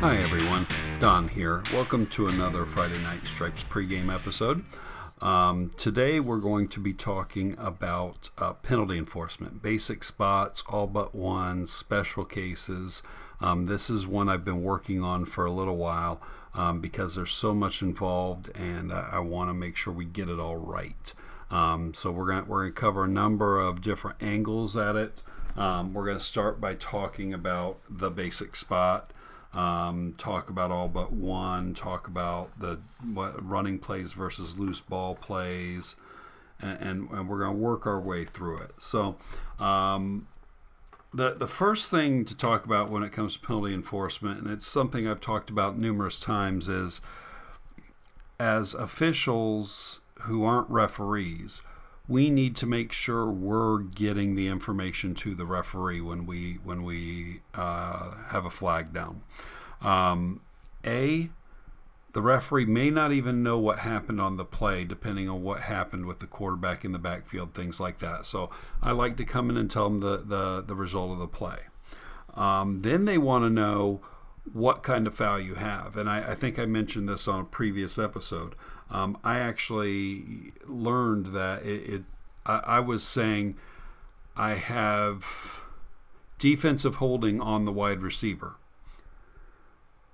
Hi everyone, Don here. Welcome to another Friday Night Stripes pregame episode. Um, today we're going to be talking about uh, penalty enforcement, basic spots, all but one, special cases. Um, this is one I've been working on for a little while um, because there's so much involved, and I, I want to make sure we get it all right. Um, so we're going we're to cover a number of different angles at it. Um, we're going to start by talking about the basic spot um, talk about all but one, talk about the what, running plays versus loose ball plays, and, and, and we're going to work our way through it. So, um, the the first thing to talk about when it comes to penalty enforcement, and it's something I've talked about numerous times, is as officials who aren't referees, we need to make sure we're getting the information to the referee when we when we uh, have a flag down. Um, a, the referee may not even know what happened on the play, depending on what happened with the quarterback in the backfield, things like that. So I like to come in and tell them the the, the result of the play. Um, then they want to know what kind of foul you have, and I, I think I mentioned this on a previous episode. Um, I actually learned that it, it I, I was saying I have defensive holding on the wide receiver.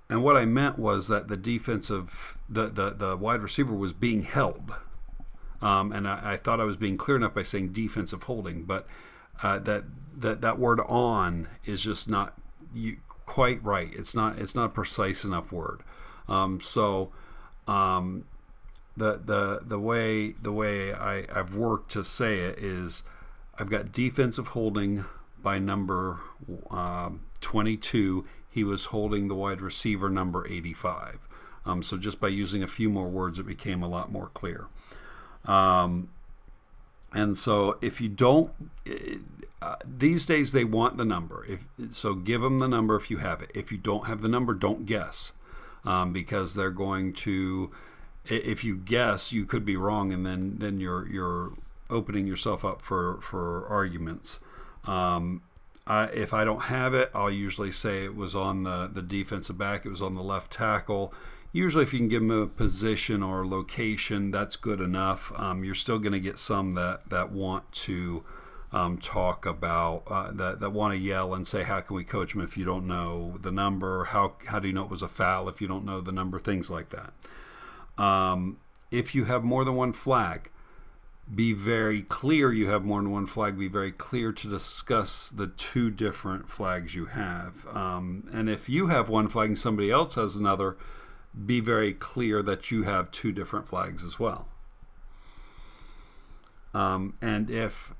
And what I meant was that the defensive, the, the, the wide receiver was being held. Um, and I, I, thought I was being clear enough by saying defensive holding, but uh, that, that that word on is just not you, quite right. It's not it's not a precise enough word. Um, so um, the the the way the way I, I've worked to say it is I've got defensive holding by number um, 22. He was holding the wide receiver number 85. Um, so just by using a few more words, it became a lot more clear. Um, and so if you don't, uh, these days they want the number. If so, give them the number if you have it. If you don't have the number, don't guess, um, because they're going to if you guess, you could be wrong, and then then you're you're opening yourself up for for arguments. Um, I, if I don't have it, I'll usually say it was on the the defensive back. It was on the left tackle. Usually, if you can give them a position or location, that's good enough. Um, you're still going to get some that that want to. Um, talk about uh, that that want to yell and say how can we coach them if you don't know the number how how do you know it was a foul if you don't know the number things like that um, if you have more than one flag, be very clear you have more than one flag. Be very clear to discuss the two different flags you have. Um, and if you have one flag and somebody else has another, be very clear that you have two different flags as well. Um, and if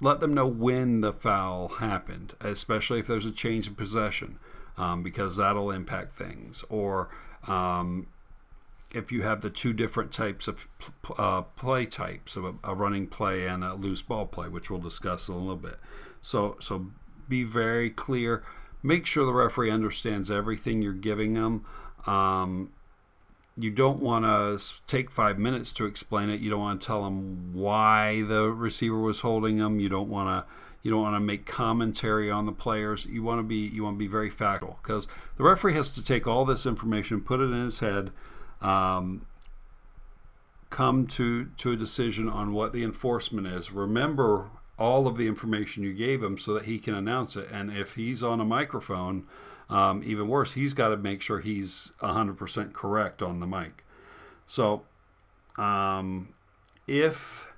let them know when the foul happened, especially if there's a change in possession, um, because that'll impact things. Or um, if you have the two different types of uh, play types of a, a, running play and a loose ball play, which we'll discuss in a little bit. So, so be very clear. Make sure the referee understands everything you're giving them. Um, you don't want to take five minutes to explain it. You don't want to tell them why the receiver was holding them. You don't want to you don't want to make commentary on the players. You want to be you want to be very factual because the referee has to take all this information, put it in his head, um, come to to a decision on what the enforcement is. Remember all of the information you gave him so that he can announce it. And if he's on a microphone, um, even worse, he's got to make sure he's 100% correct on the mic. So, um, if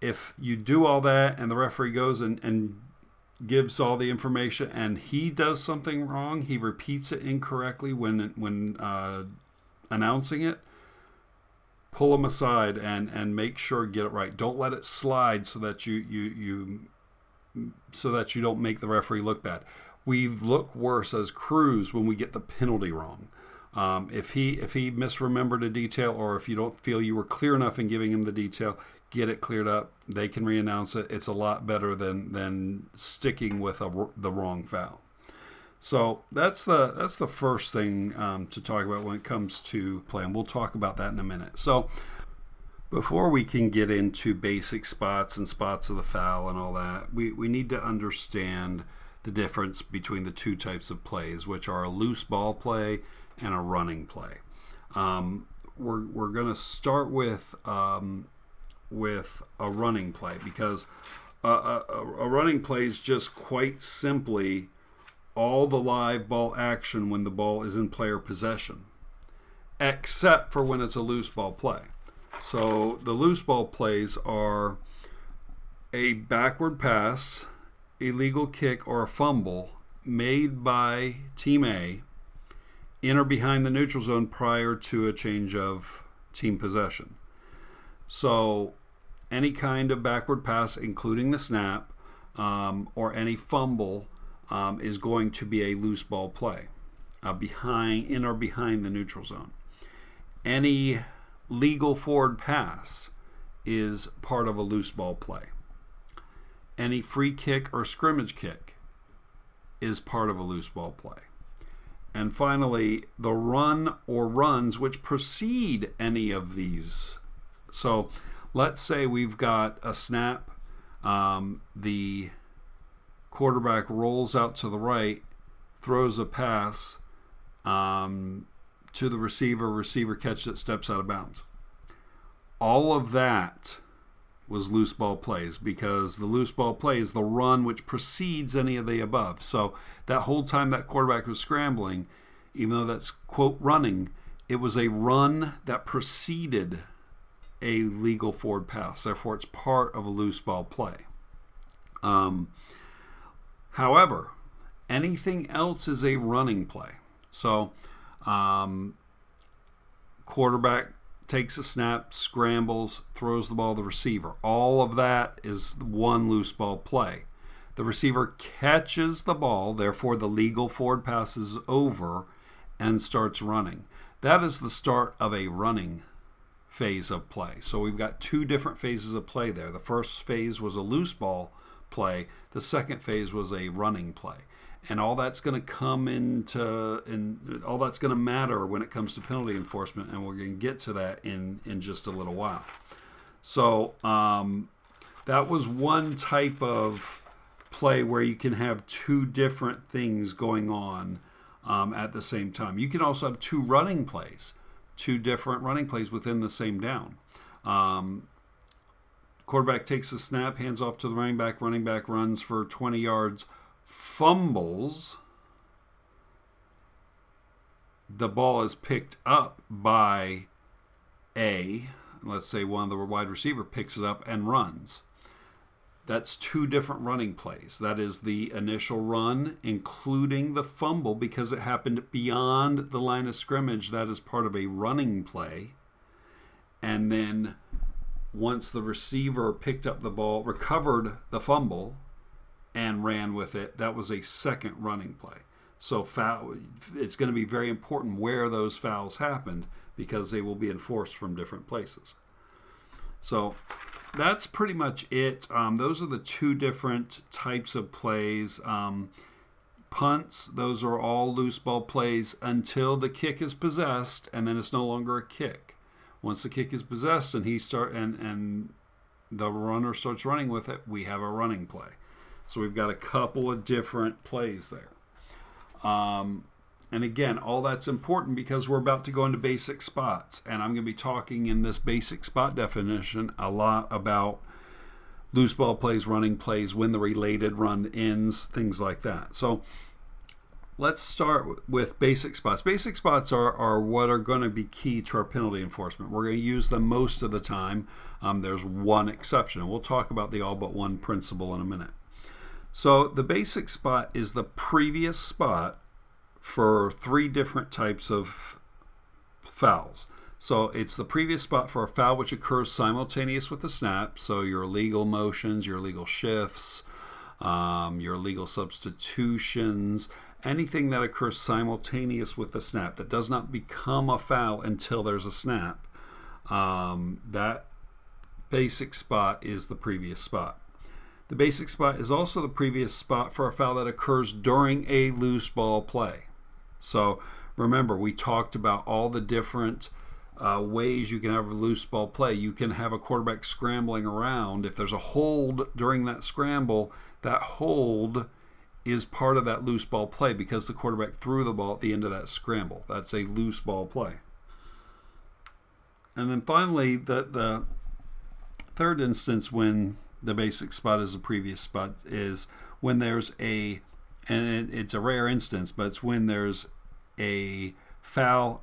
if you do all that and the referee goes and, and gives all the information and he does something wrong, he repeats it incorrectly when when uh, announcing it, pull them aside and and make sure get it right. Don't let it slide so that you you you so that you don't make the referee look bad. We look worse as crews when we get the penalty wrong. Um, if he if he misremembered a detail or if you don't feel you were clear enough in giving him the detail, get it cleared up. They can reannounce it. It's a lot better than than sticking with a, the wrong foul. So that's the that's the first thing um, to talk about when it comes to play, and we'll talk about that in a minute. So before we can get into basic spots and spots of the foul and all that, we, we need to understand the difference between the two types of plays, which are a loose ball play and a running play. Um, we're we're going to start with um, with a running play because a, a, a running play is just quite simply all the live ball action when the ball is in player possession, except for when it's a loose ball play. So the loose ball plays are a backward pass, a legal kick, or a fumble made by Team A in or behind the neutral zone prior to a change of team possession. So any kind of backward pass, including the snap, um, or any fumble, um, is going to be a loose ball play, uh, behind in or behind the neutral zone. Any legal forward pass is part of a loose ball play. Any free kick or scrimmage kick is part of a loose ball play. And finally, the run or runs which precede any of these. So let's say we've got a snap, um, the quarterback rolls out to the right, throws a pass um, to the receiver, receiver catches it, steps out of bounds. All of that was loose ball plays because the loose ball play is the run which precedes any of the above. So that whole time that quarterback was scrambling, even though that's quote running, it was a run that preceded a legal forward pass. Therefore, it's part of a loose ball play. Um, however, anything else is a running play. So, um, quarterback takes a snap, scrambles, throws the ball to the receiver. All of that is one loose ball play. The receiver catches the ball, therefore, the legal forward pass is over and starts running. That is the start of a running phase of play. So we've got two different phases of play there. The first phase was a loose ball play, the second phase was a running play. And all that's going to come into, and all that's going to matter when it comes to penalty enforcement, and we're going to get to that in in just a little while. So um, that was one type of play where you can have two different things going on um, at the same time. You can also have two running plays two different running plays within the same down. Um, quarterback takes the snap, hands off to the running back, running back runs for 20 yards, fumbles. The ball is picked up by A. Let's say one of the wide receiver picks it up and runs. That's two different running plays. That is the initial run, including the fumble, because it happened beyond the line of scrimmage. That is part of a running play. And then once the receiver picked up the ball, recovered the fumble, and ran with it, that was a second running play. So foul, it's going to be very important where those fouls happened because they will be enforced from different places. So that's pretty much it. Um, those are the two different types of plays. Um, punts, those are all loose ball plays until the kick is possessed, and then it's no longer a kick. Once the kick is possessed and he start and and the runner starts running with it, we have a running play. So we've got a couple of different plays there. Um, and again, all that's important because we're about to go into basic spots. And I'm going to be talking in this basic spot definition a lot about loose ball plays, running plays, when the related run ends, things like that. So let's start with basic spots. Basic spots are, are what are going to be key to our penalty enforcement. We're going to use them most of the time. Um, there's one exception, and we'll talk about the all but one principle in a minute. So the basic spot is the previous spot for three different types of fouls. So it's the previous spot for a foul which occurs simultaneous with the snap. So your legal motions, your legal shifts, um, your legal substitutions, anything that occurs simultaneous with the snap that does not become a foul until there's a snap. Um, that basic spot is the previous spot. The basic spot is also the previous spot for a foul that occurs during a loose ball play. So remember, we talked about all the different uh, ways you can have a loose ball play. You can have a quarterback scrambling around. If there's a hold during that scramble, that hold is part of that loose ball play because the quarterback threw the ball at the end of that scramble. That's a loose ball play. And then finally, the, the third instance when the basic spot is the previous spot is when there's a, and it, it's a rare instance, but it's when there's a foul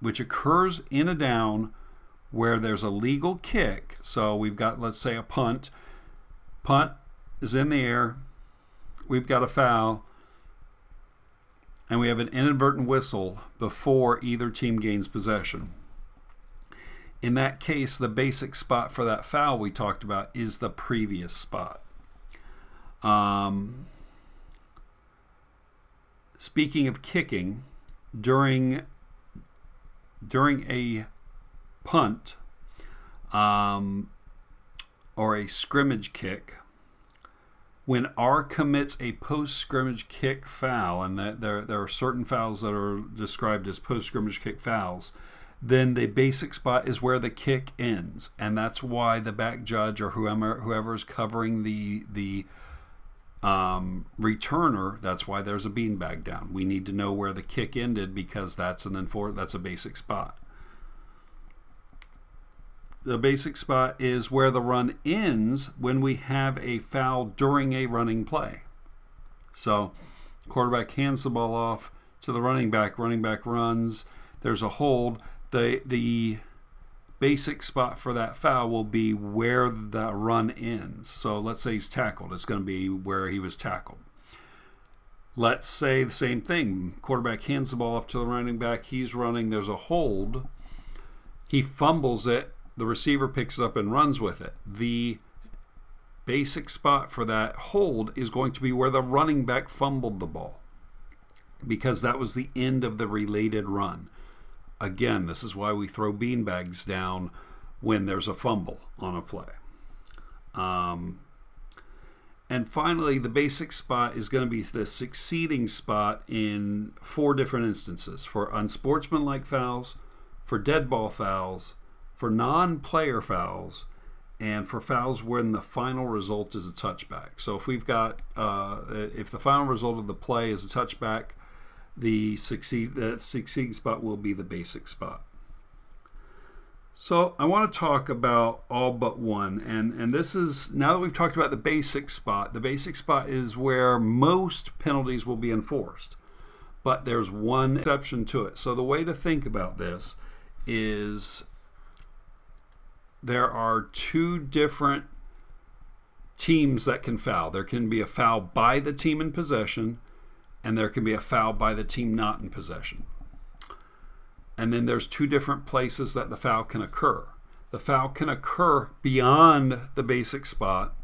which occurs in a down where there's a legal kick. So we've got, let's say, a punt. Punt is in the air. We've got a foul. And we have an inadvertent whistle before either team gains possession. In that case, the basic spot for that foul we talked about is the previous spot. Um, speaking of kicking, during during a punt um, or a scrimmage kick, when R commits a post scrimmage kick foul, and that there, there are certain fouls that are described as post scrimmage kick fouls, then the basic spot is where the kick ends, and that's why the back judge or whoever whoever is covering the the um, returner, that's why there's a beanbag down. We need to know where the kick ended because that's an enfor- that's a basic spot. The basic spot is where the run ends when we have a foul during a running play. So, quarterback hands the ball off to the running back. Running back runs. There's a hold. The the basic spot for that foul will be where the run ends. So let's say he's tackled. It's going to be where he was tackled. Let's say the same thing. Quarterback hands the ball off to the running back. He's running. There's a hold. He fumbles it. The receiver picks it up and runs with it. The basic spot for that hold is going to be where the running back fumbled the ball because that was the end of the related run. Again, this is why we throw beanbags down when there's a fumble on a play. Um, and finally, the basic spot is going to be the succeeding spot in four different instances for unsportsmanlike fouls, for dead ball fouls, for non player fouls, and for fouls when the final result is a touchback. So if we've got, uh, if the final result of the play is a touchback, the succeed the succeeding spot will be the basic spot. So I want to talk about all but one, and and this is now that we've talked about the basic spot. The basic spot is where most penalties will be enforced, but there's one exception to it. So the way to think about this is there are two different teams that can foul. There can be a foul by the team in possession, and there can be a foul by the team not in possession. And then there's two different places that the foul can occur. The foul can occur beyond the basic spot,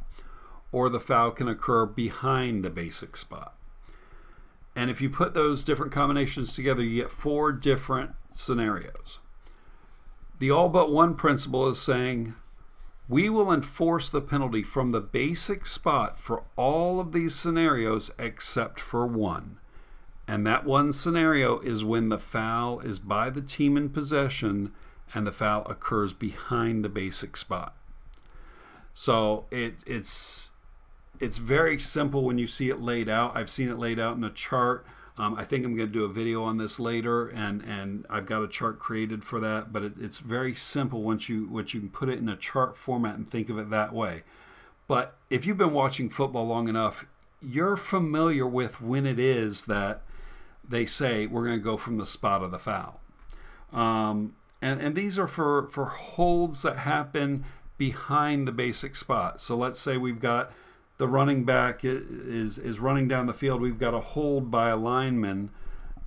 or the foul can occur behind the basic spot. And if you put those different combinations together, you get four different scenarios. The all but one principle is saying we will enforce the penalty from the basic spot for all of these scenarios except for one. And that one scenario is when the foul is by the team in possession and the foul occurs behind the basic spot. So it, it's it's very simple when you see it laid out. I've seen it laid out in a chart. Um, I think I'm going to do a video on this later, and and I've got a chart created for that. But it, it's very simple once you once you can put it in a chart format and think of it that way. But if you've been watching football long enough, you're familiar with when it is that they say we're going to go from the spot of the foul. Um, and, and these are for, for holds that happen behind the basic spot. So let's say we've got the running back is is running down the field. We've got a hold by a lineman,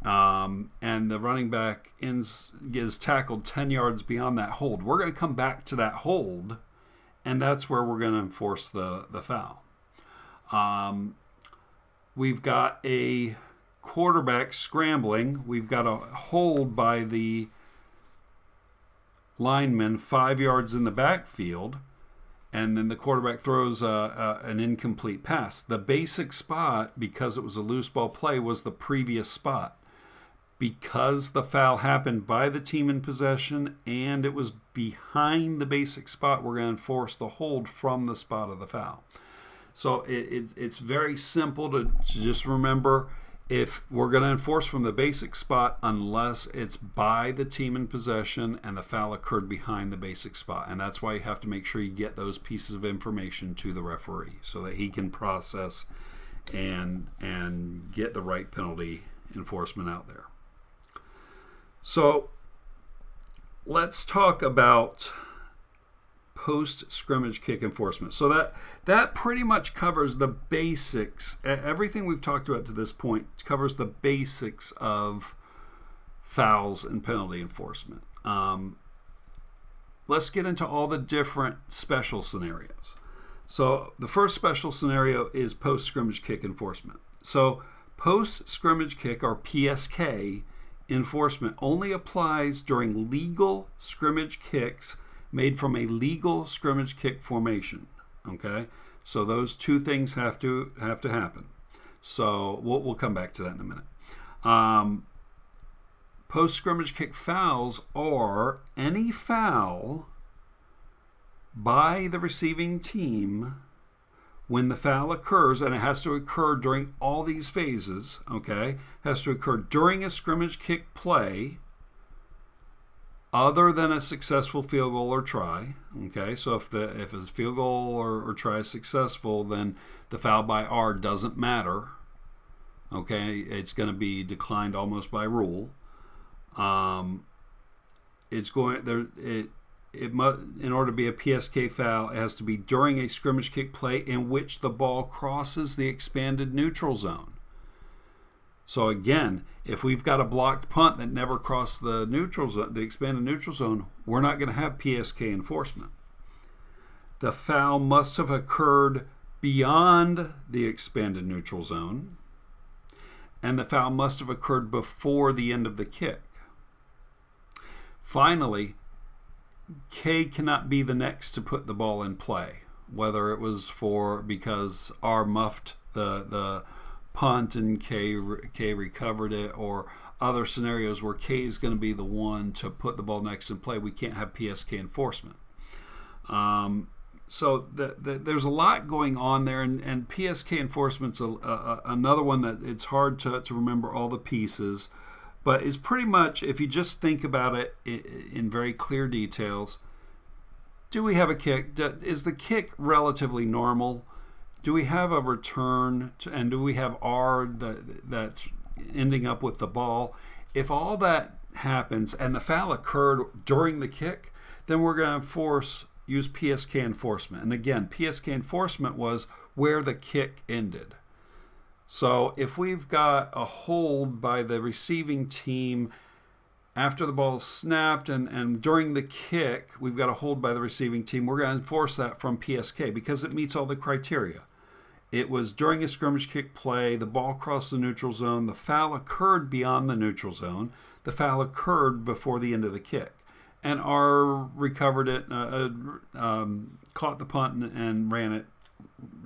um, and the running back ends is tackled ten yards beyond that hold. We're going to come back to that hold, and that's where we're going to enforce the the foul. Um, we've got a quarterback scrambling. We've got a hold by the lineman five yards in the backfield and then the quarterback throws a, a, an incomplete pass. The basic spot, because it was a loose ball play, was the previous spot. Because the foul happened by the team in possession and it was behind the basic spot, we're going to enforce the hold from the spot of the foul. So it, it, it's very simple to, to just remember if we're going to enforce from the basic spot unless it's by the team in possession and the foul occurred behind the basic spot. And that's why you have to make sure you get those pieces of information to the referee so that he can process and and get the right penalty enforcement out there. So let's talk about post scrimmage kick enforcement. So that that pretty much covers the basics. Everything we've talked about to this point covers the basics of fouls and penalty enforcement. Um, let's get into all the different special scenarios. So the first special scenario is post scrimmage kick enforcement. So post scrimmage kick or PSK enforcement only applies during legal scrimmage kicks made from a legal scrimmage kick formation. Okay, so those two things have to have to happen. So we'll, we'll come back to that in a minute. Um, Post scrimmage kick fouls are any foul by the receiving team when the foul occurs, and it has to occur during all these phases, okay, has to occur during a scrimmage kick play other than a successful field goal or try. Okay, so if the if a field goal or, or try is successful, then the foul by R doesn't matter. Okay, it's going to be declined almost by rule. Um, it's going there. It it must in order to be a PSK foul, it has to be during a scrimmage kick play in which the ball crosses the expanded neutral zone. So again, if we've got a blocked punt that never crossed the neutral zone, the expanded neutral zone, we're not going to have PSK enforcement. The foul must have occurred beyond the expanded neutral zone, and the foul must have occurred before the end of the kick. Finally, K cannot be the next to put the ball in play, whether it was for because R muffed the the punt and K, K recovered it, or other scenarios where K is going to be the one to put the ball next in play, we can't have PSK enforcement. Um, so the, the, there's a lot going on there, and, and PSK enforcement's a, a, another one that it's hard to, to remember all the pieces, but it's pretty much, if you just think about it in very clear details, do we have a kick? Is the kick relatively normal? Do we have a return to, and do we have R that that's ending up with the ball? If all that happens and the foul occurred during the kick, then we're going to force use PSK enforcement. And again, PSK enforcement was where the kick ended. So if we've got a hold by the receiving team after the ball snapped and, and during the kick, we've got a hold by the receiving team, we're going to enforce that from PSK because it meets all the criteria. It was during a scrimmage kick play. The ball crossed the neutral zone. The foul occurred beyond the neutral zone. The foul occurred before the end of the kick. And R recovered it, uh, uh, um, caught the punt, and, and, ran it,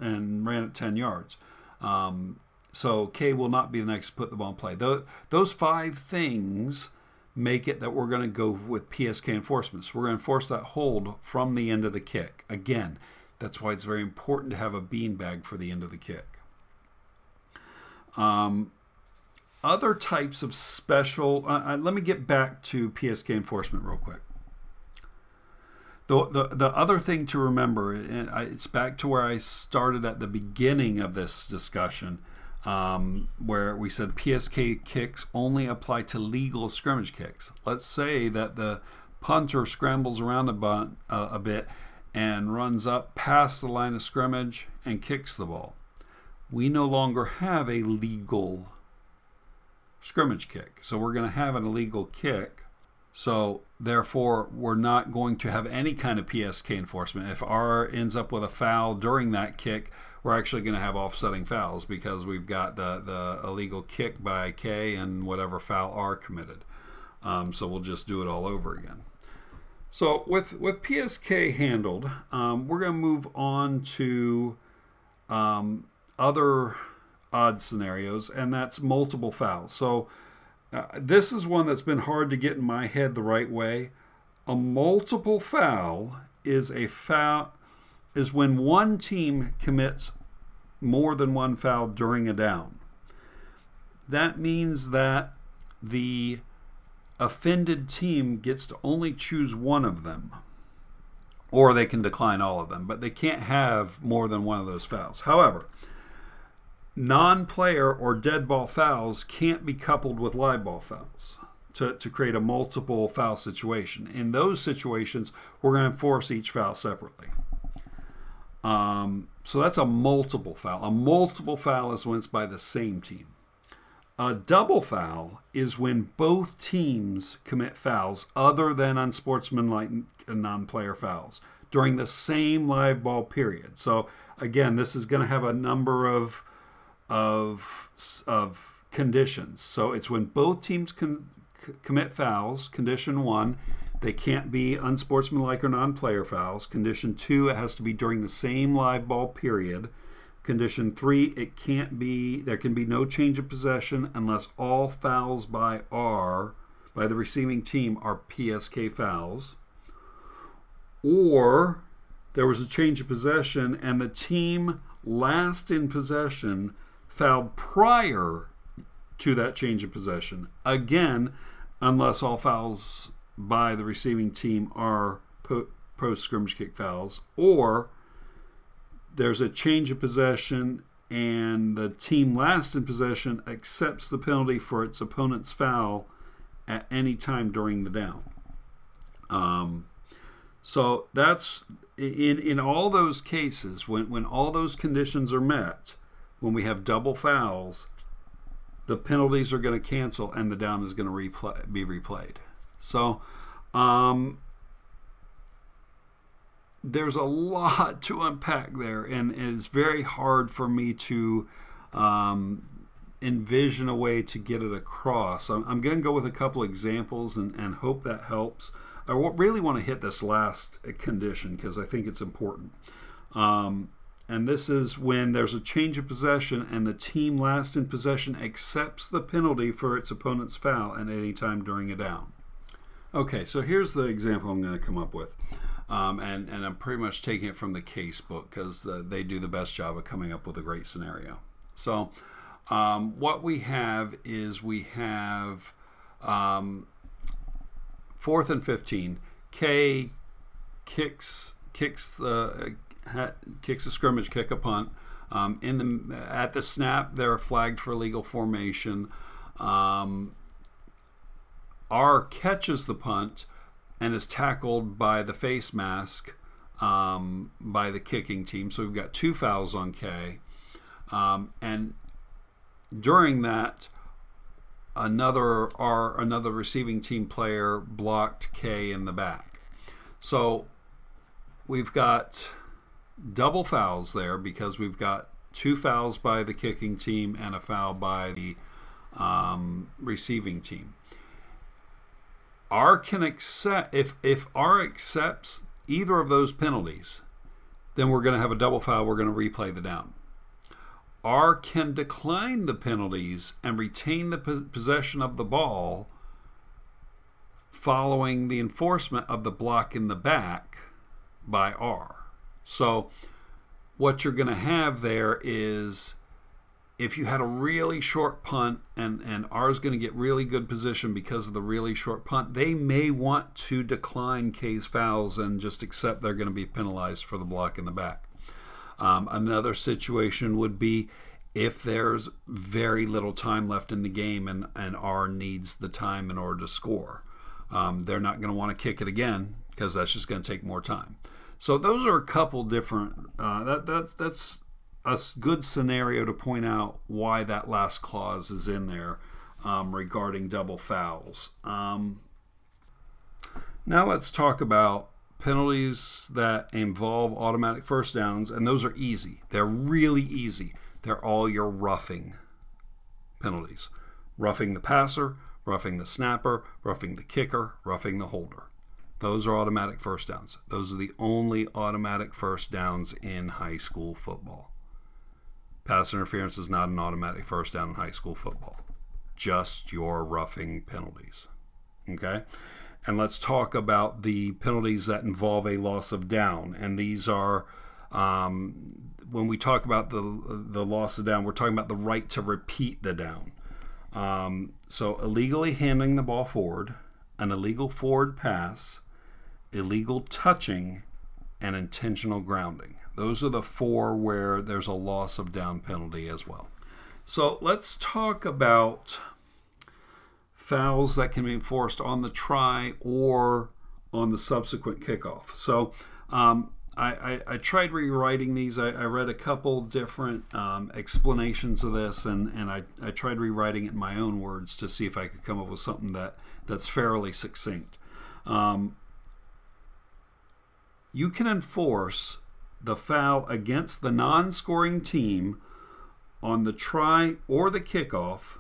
and ran it ten yards. Um, so K will not be the next to put the ball in play. Those, those five things make it that we're going to go with PSK enforcement. So we're going to enforce that hold from the end of the kick. Again, that's why it's very important to have a beanbag for the end of the kick. Um, other types of special. Uh, uh let me get back to PSK enforcement real quick. The, the, the other thing to remember, and it's back to where I started at the beginning of this discussion, um, where we said PSK kicks only apply to legal scrimmage kicks. Let's say that the punter scrambles around a, bun, uh, a bit and runs up past the line of scrimmage and kicks the ball. We no longer have a legal scrimmage kick. So we're going to have an illegal kick. So therefore, we're not going to have any kind of PSK enforcement. If R ends up with a foul during that kick, we're actually going to have offsetting fouls because we've got the, the illegal kick by K and whatever foul R committed. Um, so we'll just do it all over again. So with with PSK handled, um, we're going to move on to um, other odd scenarios, and that's multiple fouls. So uh, this is one that's been hard to get in my head the right way. A multiple foul is a foul is when one team commits more than one foul during a down. That means that the offended team gets to only choose one of them, or they can decline all of them, but they can't have more than one of those fouls. However, non player or dead ball fouls can't be coupled with live ball fouls to, to create a multiple foul situation. In those situations, we're going to enforce each foul separately. Um, so that's a multiple foul. A multiple foul is when it's by the same team. A double foul is when both teams commit fouls other than unsportsmanlike and non player fouls during the same live ball period. So, again, this is going to have a number of, of, of conditions. So, it's when both teams can commit fouls, condition one, they can't be unsportsmanlike or non player fouls. Condition two, it has to be during the same live ball period. Condition three, it can't be, there can be no change of possession unless all fouls by R, by the receiving team, are PSK fouls. Or there was a change of possession and the team last in possession fouled prior to that change of possession. Again, unless all fouls by the receiving team are post scrimmage kick fouls, or there's a change of possession and the team last in possession accepts the penalty for its opponent's foul at any time during the down. Um, so that's in in all those cases when when all those conditions are met, when we have double fouls, the penalties are going to cancel and the down is going to replay, be replayed. So, um, there's a lot to unpack there, and it's very hard for me to um, envision a way to get it across. I'm, I'm going to go with a couple examples and, and hope that helps. I really want to hit this last condition because I think it's important. Um, and this is when there's a change of possession and the team last in possession accepts the penalty for its opponent's foul at any time during a down. Okay, so here's the example I'm going to come up with. Um, and, and I'm pretty much taking it from the case book because the, they do the best job of coming up with a great scenario. So, um, what we have is we have um, fourth and 15. K kicks kicks the kicks a scrimmage kick a punt. Um, in the at the snap, they're flagged for illegal formation. Um, R catches the punt and is tackled by the face mask um, by the kicking team. So we've got two fouls on K. Um, and during that, another R, another receiving team player blocked K in the back. So we've got double fouls there because we've got two fouls by the kicking team and a foul by the um, receiving team. R can accept if if R accepts either of those penalties, then we're going to have a double foul. We're going to replay the down. R can decline the penalties and retain the possession of the ball following the enforcement of the block in the back by R. So, what you're going to have there is if you had a really short punt and and R's going to get really good position because of the really short punt, they may want to decline K's fouls and just accept they're going to be penalized for the block in the back. Um, another situation would be if there's very little time left in the game and, and R needs the time in order to score. Um, they're not going to want to kick it again because that's just going to take more time. So those are a couple different. Uh, that that's that's a good scenario to point out why that last clause is in there um, regarding double fouls. Um, now let's talk about penalties that involve automatic first downs, and those are easy. They're really easy. They're all your roughing penalties roughing the passer, roughing the snapper, roughing the kicker, roughing the holder. Those are automatic first downs. Those are the only automatic first downs in high school football. Pass interference is not an automatic first down in high school football, just your roughing penalties. Okay? And let's talk about the penalties that involve a loss of down. And these are um, when we talk about the the loss of down, we're talking about the right to repeat the down. Um, so illegally handing the ball forward, an illegal forward pass, illegal touching, and intentional grounding. Those are the four where there's a loss of down penalty as well. So let's talk about fouls that can be enforced on the try or on the subsequent kickoff. So um, I, I, I, tried rewriting these. I, I, read a couple different um, explanations of this, and, and I, I tried rewriting it in my own words to see if I could come up with something that, that's fairly succinct. Um, you can enforce the foul against the non scoring team on the try or the kickoff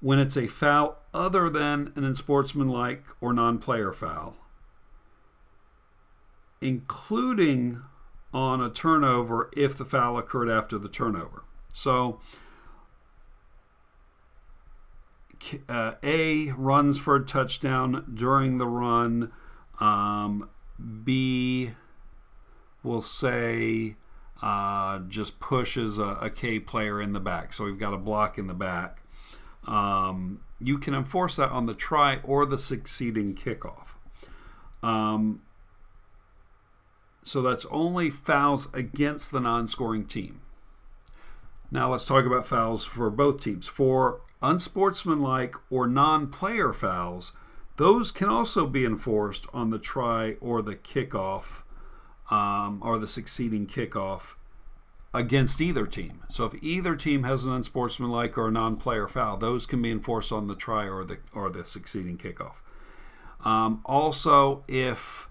when it's a foul other than an unsportsmanlike or non player foul, including on a turnover if the foul occurred after the turnover. So, uh, A runs for a touchdown during the run. Um, B will say uh, just pushes a, a K player in the back. So we've got a block in the back. Um, you can enforce that on the try or the succeeding kickoff. Um, so that's only fouls against the non scoring team. Now let's talk about fouls for both teams. For unsportsmanlike or non player fouls, those can also be enforced on the try or the kickoff um, or the succeeding kickoff against either team. So if either team has an unsportsmanlike or a non-player foul, those can be enforced on the try or the or the succeeding kickoff. Um, also, if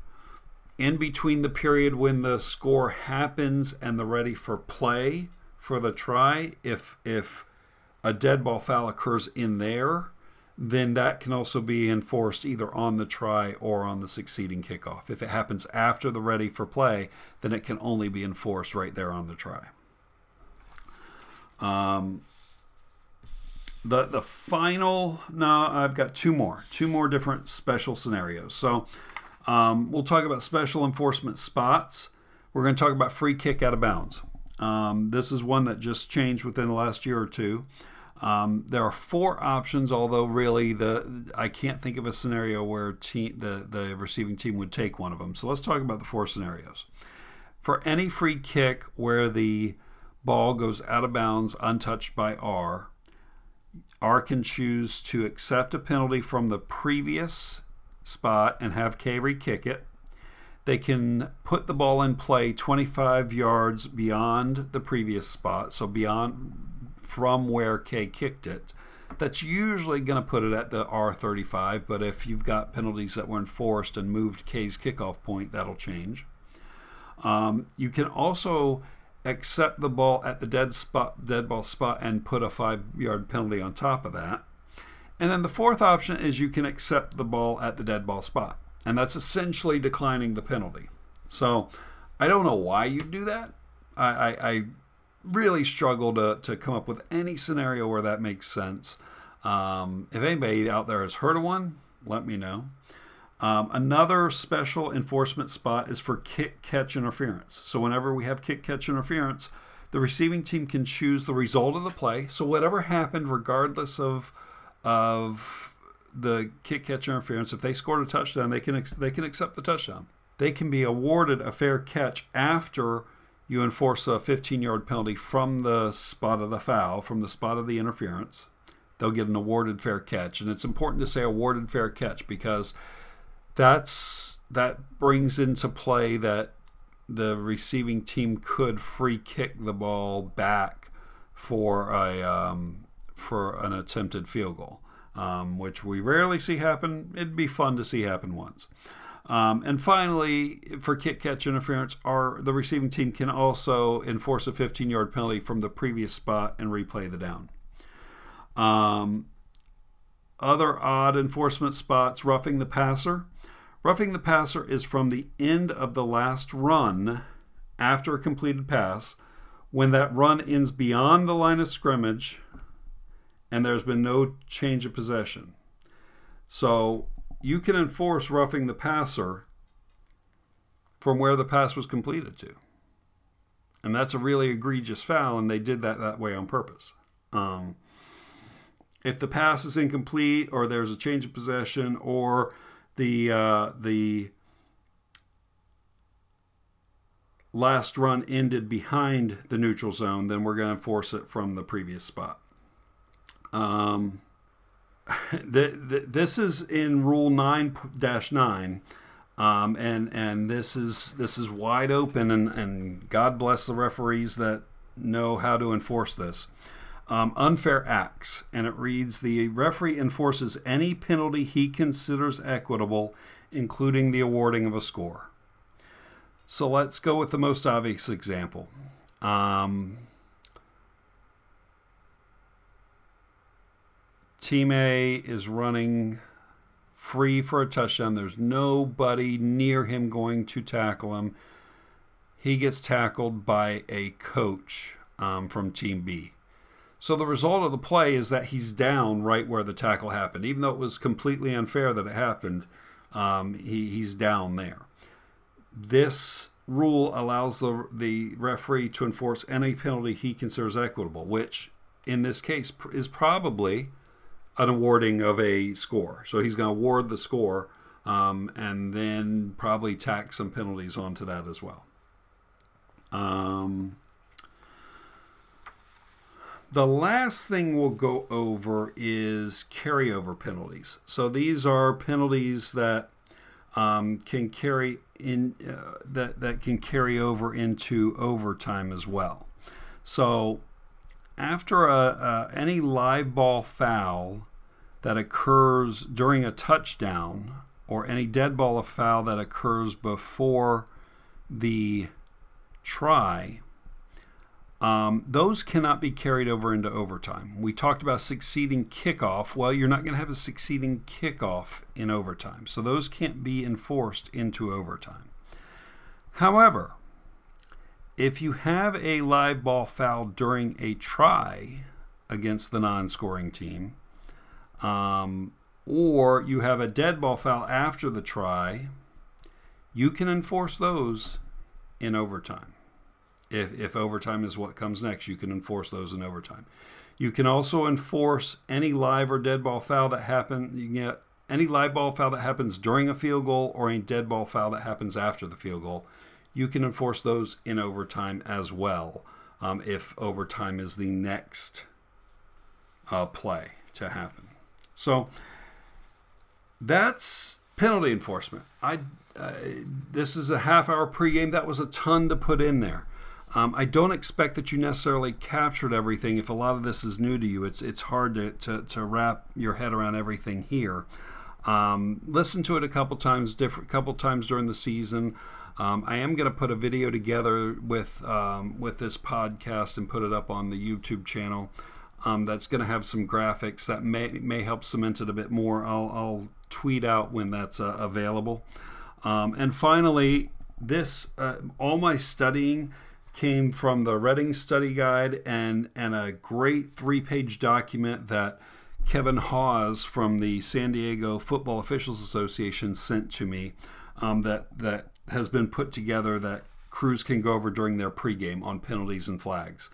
in between the period when the score happens and the ready for play for the try, if if a dead ball foul occurs in there, then that can also be enforced either on the try or on the succeeding kickoff. If it happens after the ready for play, then it can only be enforced right there on the try. Um, the the final no, I've got two more, two more different special scenarios. So um, we'll talk about special enforcement spots. We're going to talk about free kick out of bounds. Um, this is one that just changed within the last year or two. Um, there are four options, although really the I can't think of a scenario where team, the the receiving team would take one of them. So let's talk about the four scenarios. For any free kick where the ball goes out of bounds untouched by R, R can choose to accept a penalty from the previous spot and have K re-kick it. They can put the ball in play 25 yards beyond the previous spot, so beyond from where K kicked it. That's usually going to put it at the R35, but if you've got penalties that were enforced and moved K's kickoff point, that'll change. Um, you can also accept the ball at the dead spot, dead ball spot, and put a five yard penalty on top of that. And then the fourth option is you can accept the ball at the dead ball spot, and that's essentially declining the penalty. So I don't know why you'd do that. I, I, I really struggle to, to come up with any scenario where that makes sense. Um, if anybody out there has heard of one, let me know. Um, another special enforcement spot is for kick catch interference. So, whenever we have kick catch interference, the receiving team can choose the result of the play. So, whatever happened, regardless of of the kick catch interference, if they scored a touchdown, they can they can accept the touchdown. They can be awarded a fair catch after you enforce a 15 yard penalty from the spot of the foul, from the spot of the interference. They'll get an awarded fair catch. And it's important to say awarded fair catch because that's that brings into play that the receiving team could free kick the ball back for a um, for an attempted field goal, um, which we rarely see happen. It'd be fun to see happen once. Um, and finally, for kick catch interference, our the receiving team can also enforce a 15 yard penalty from the previous spot and replay the down. Um, other odd enforcement spots roughing the passer. Roughing the passer is from the end of the last run after a completed pass when that run ends beyond the line of scrimmage and there's been no change of possession. So you can enforce roughing the passer from where the pass was completed to. and that's a really egregious foul, and they did that that way on purpose. Um, if the pass is incomplete, or there's a change of possession, or the uh, the last run ended behind the neutral zone, then we're going to enforce it from the previous spot. Um, the, the, this is in Rule 9 Dash 9. Um, and and this is this is wide open, and, and God bless the referees that know how to enforce this. Um, unfair acts, and it reads: the referee enforces any penalty he considers equitable, including the awarding of a score. So let's go with the most obvious example. Um, Team A is running free for a touchdown. There's nobody near him going to tackle him. He gets tackled by a coach um, from Team B. So the result of the play is that he's down right where the tackle happened. Even though it was completely unfair that it happened, um, he, he's down there. This rule allows the, the referee to enforce any penalty he considers equitable, which in this case is probably an awarding of a score. So he's going to award the score um, and then probably tack some penalties onto that as well. Um, the last thing we'll go over is carryover penalties. So these are penalties that um, can carry in uh, that that can carry over into overtime as well. So after a, a, any live ball foul that occurs during a touchdown or any dead ball foul that occurs before the try um, those cannot be carried over into overtime. We talked about succeeding kickoff. Well, you're not going to have a succeeding kickoff in overtime, so those can't be enforced into overtime. However, if you have a live ball foul during a try against the non scoring team, um, or you have a dead ball foul after the try, you can enforce those in overtime if, if overtime is what comes next, you can enforce those in overtime. You can also enforce any live or dead ball foul that happen. You can get any live ball foul that happens during a field goal or any dead ball foul that happens after the field goal. You can enforce those in overtime as well um, if overtime is the next uh, play to happen. So that's penalty enforcement. I this is a half hour pregame. That was a ton to put in there. Um, I don't expect that you necessarily captured everything. If a lot of this is new to you, it's it's hard to, to, to wrap your head around everything here. Um, listen to it a couple times, different couple times during the season. Um, I am going to put a video together with um, with this podcast and put it up on the YouTube channel. Um, that's going to have some graphics that may may help cement it a bit more. I'll, I'll tweet out when that's uh, available. Um, and finally, this uh, all my studying came from the Redding Study Guide and, and a great three page document that Kevin Hawes from the San Diego Football Officials Association sent to me um, that, that has been put together that crews can go over during their pregame on penalties and flags.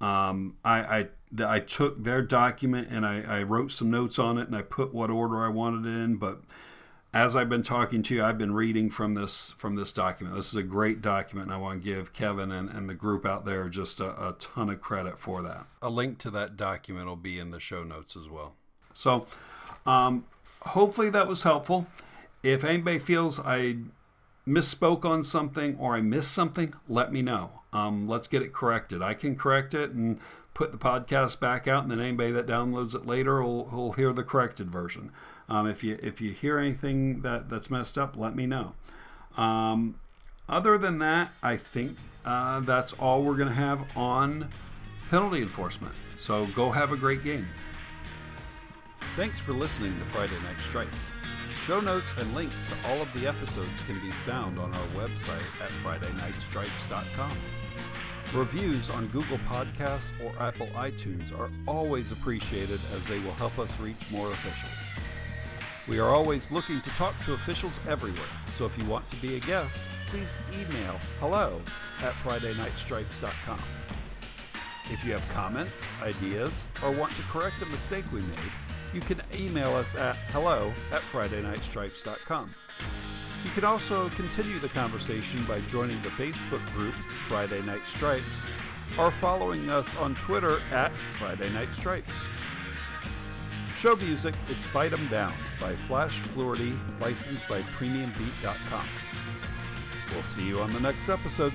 Um, I, I, I took their document and I, I wrote some notes on it and I put what order I wanted it in, but as I've been talking to you, I've been reading from this from this document. This is a great document, and I want to give Kevin and, and the group out there just a, a ton of credit for that. A link to that document will be in the show notes as well. So, um, hopefully that was helpful. If anybody feels I misspoke on something or I missed something, let me know. Um, let's get it corrected. I can correct it and put the podcast back out, and then anybody that downloads it later will, will hear the corrected version. Um, if you if you hear anything that that's messed up, let me know. Um, other than that, I think uh, that's all we're going to have on penalty enforcement. So go have a great game. Thanks for listening to Friday Night Stripes. Show notes and links to all of the episodes can be found on our website at FridayNightStripes.com. Reviews on Google Podcasts or Apple iTunes are always appreciated as they will help us reach more officials. We are always looking to talk to officials everywhere, so if you want to be a guest, please email hello at FridayNightStripes.com. If you have comments, ideas, or want to correct a mistake we made, you can email us at hello at FridayNightStripes.com. You can also continue the conversation by joining the Facebook group Friday Night Stripes or following us on Twitter at Friday Night Stripes. Show music is Fight 'em Down by Flash Fluorty, licensed by PremiumBeat.com. We'll see you on the next episode.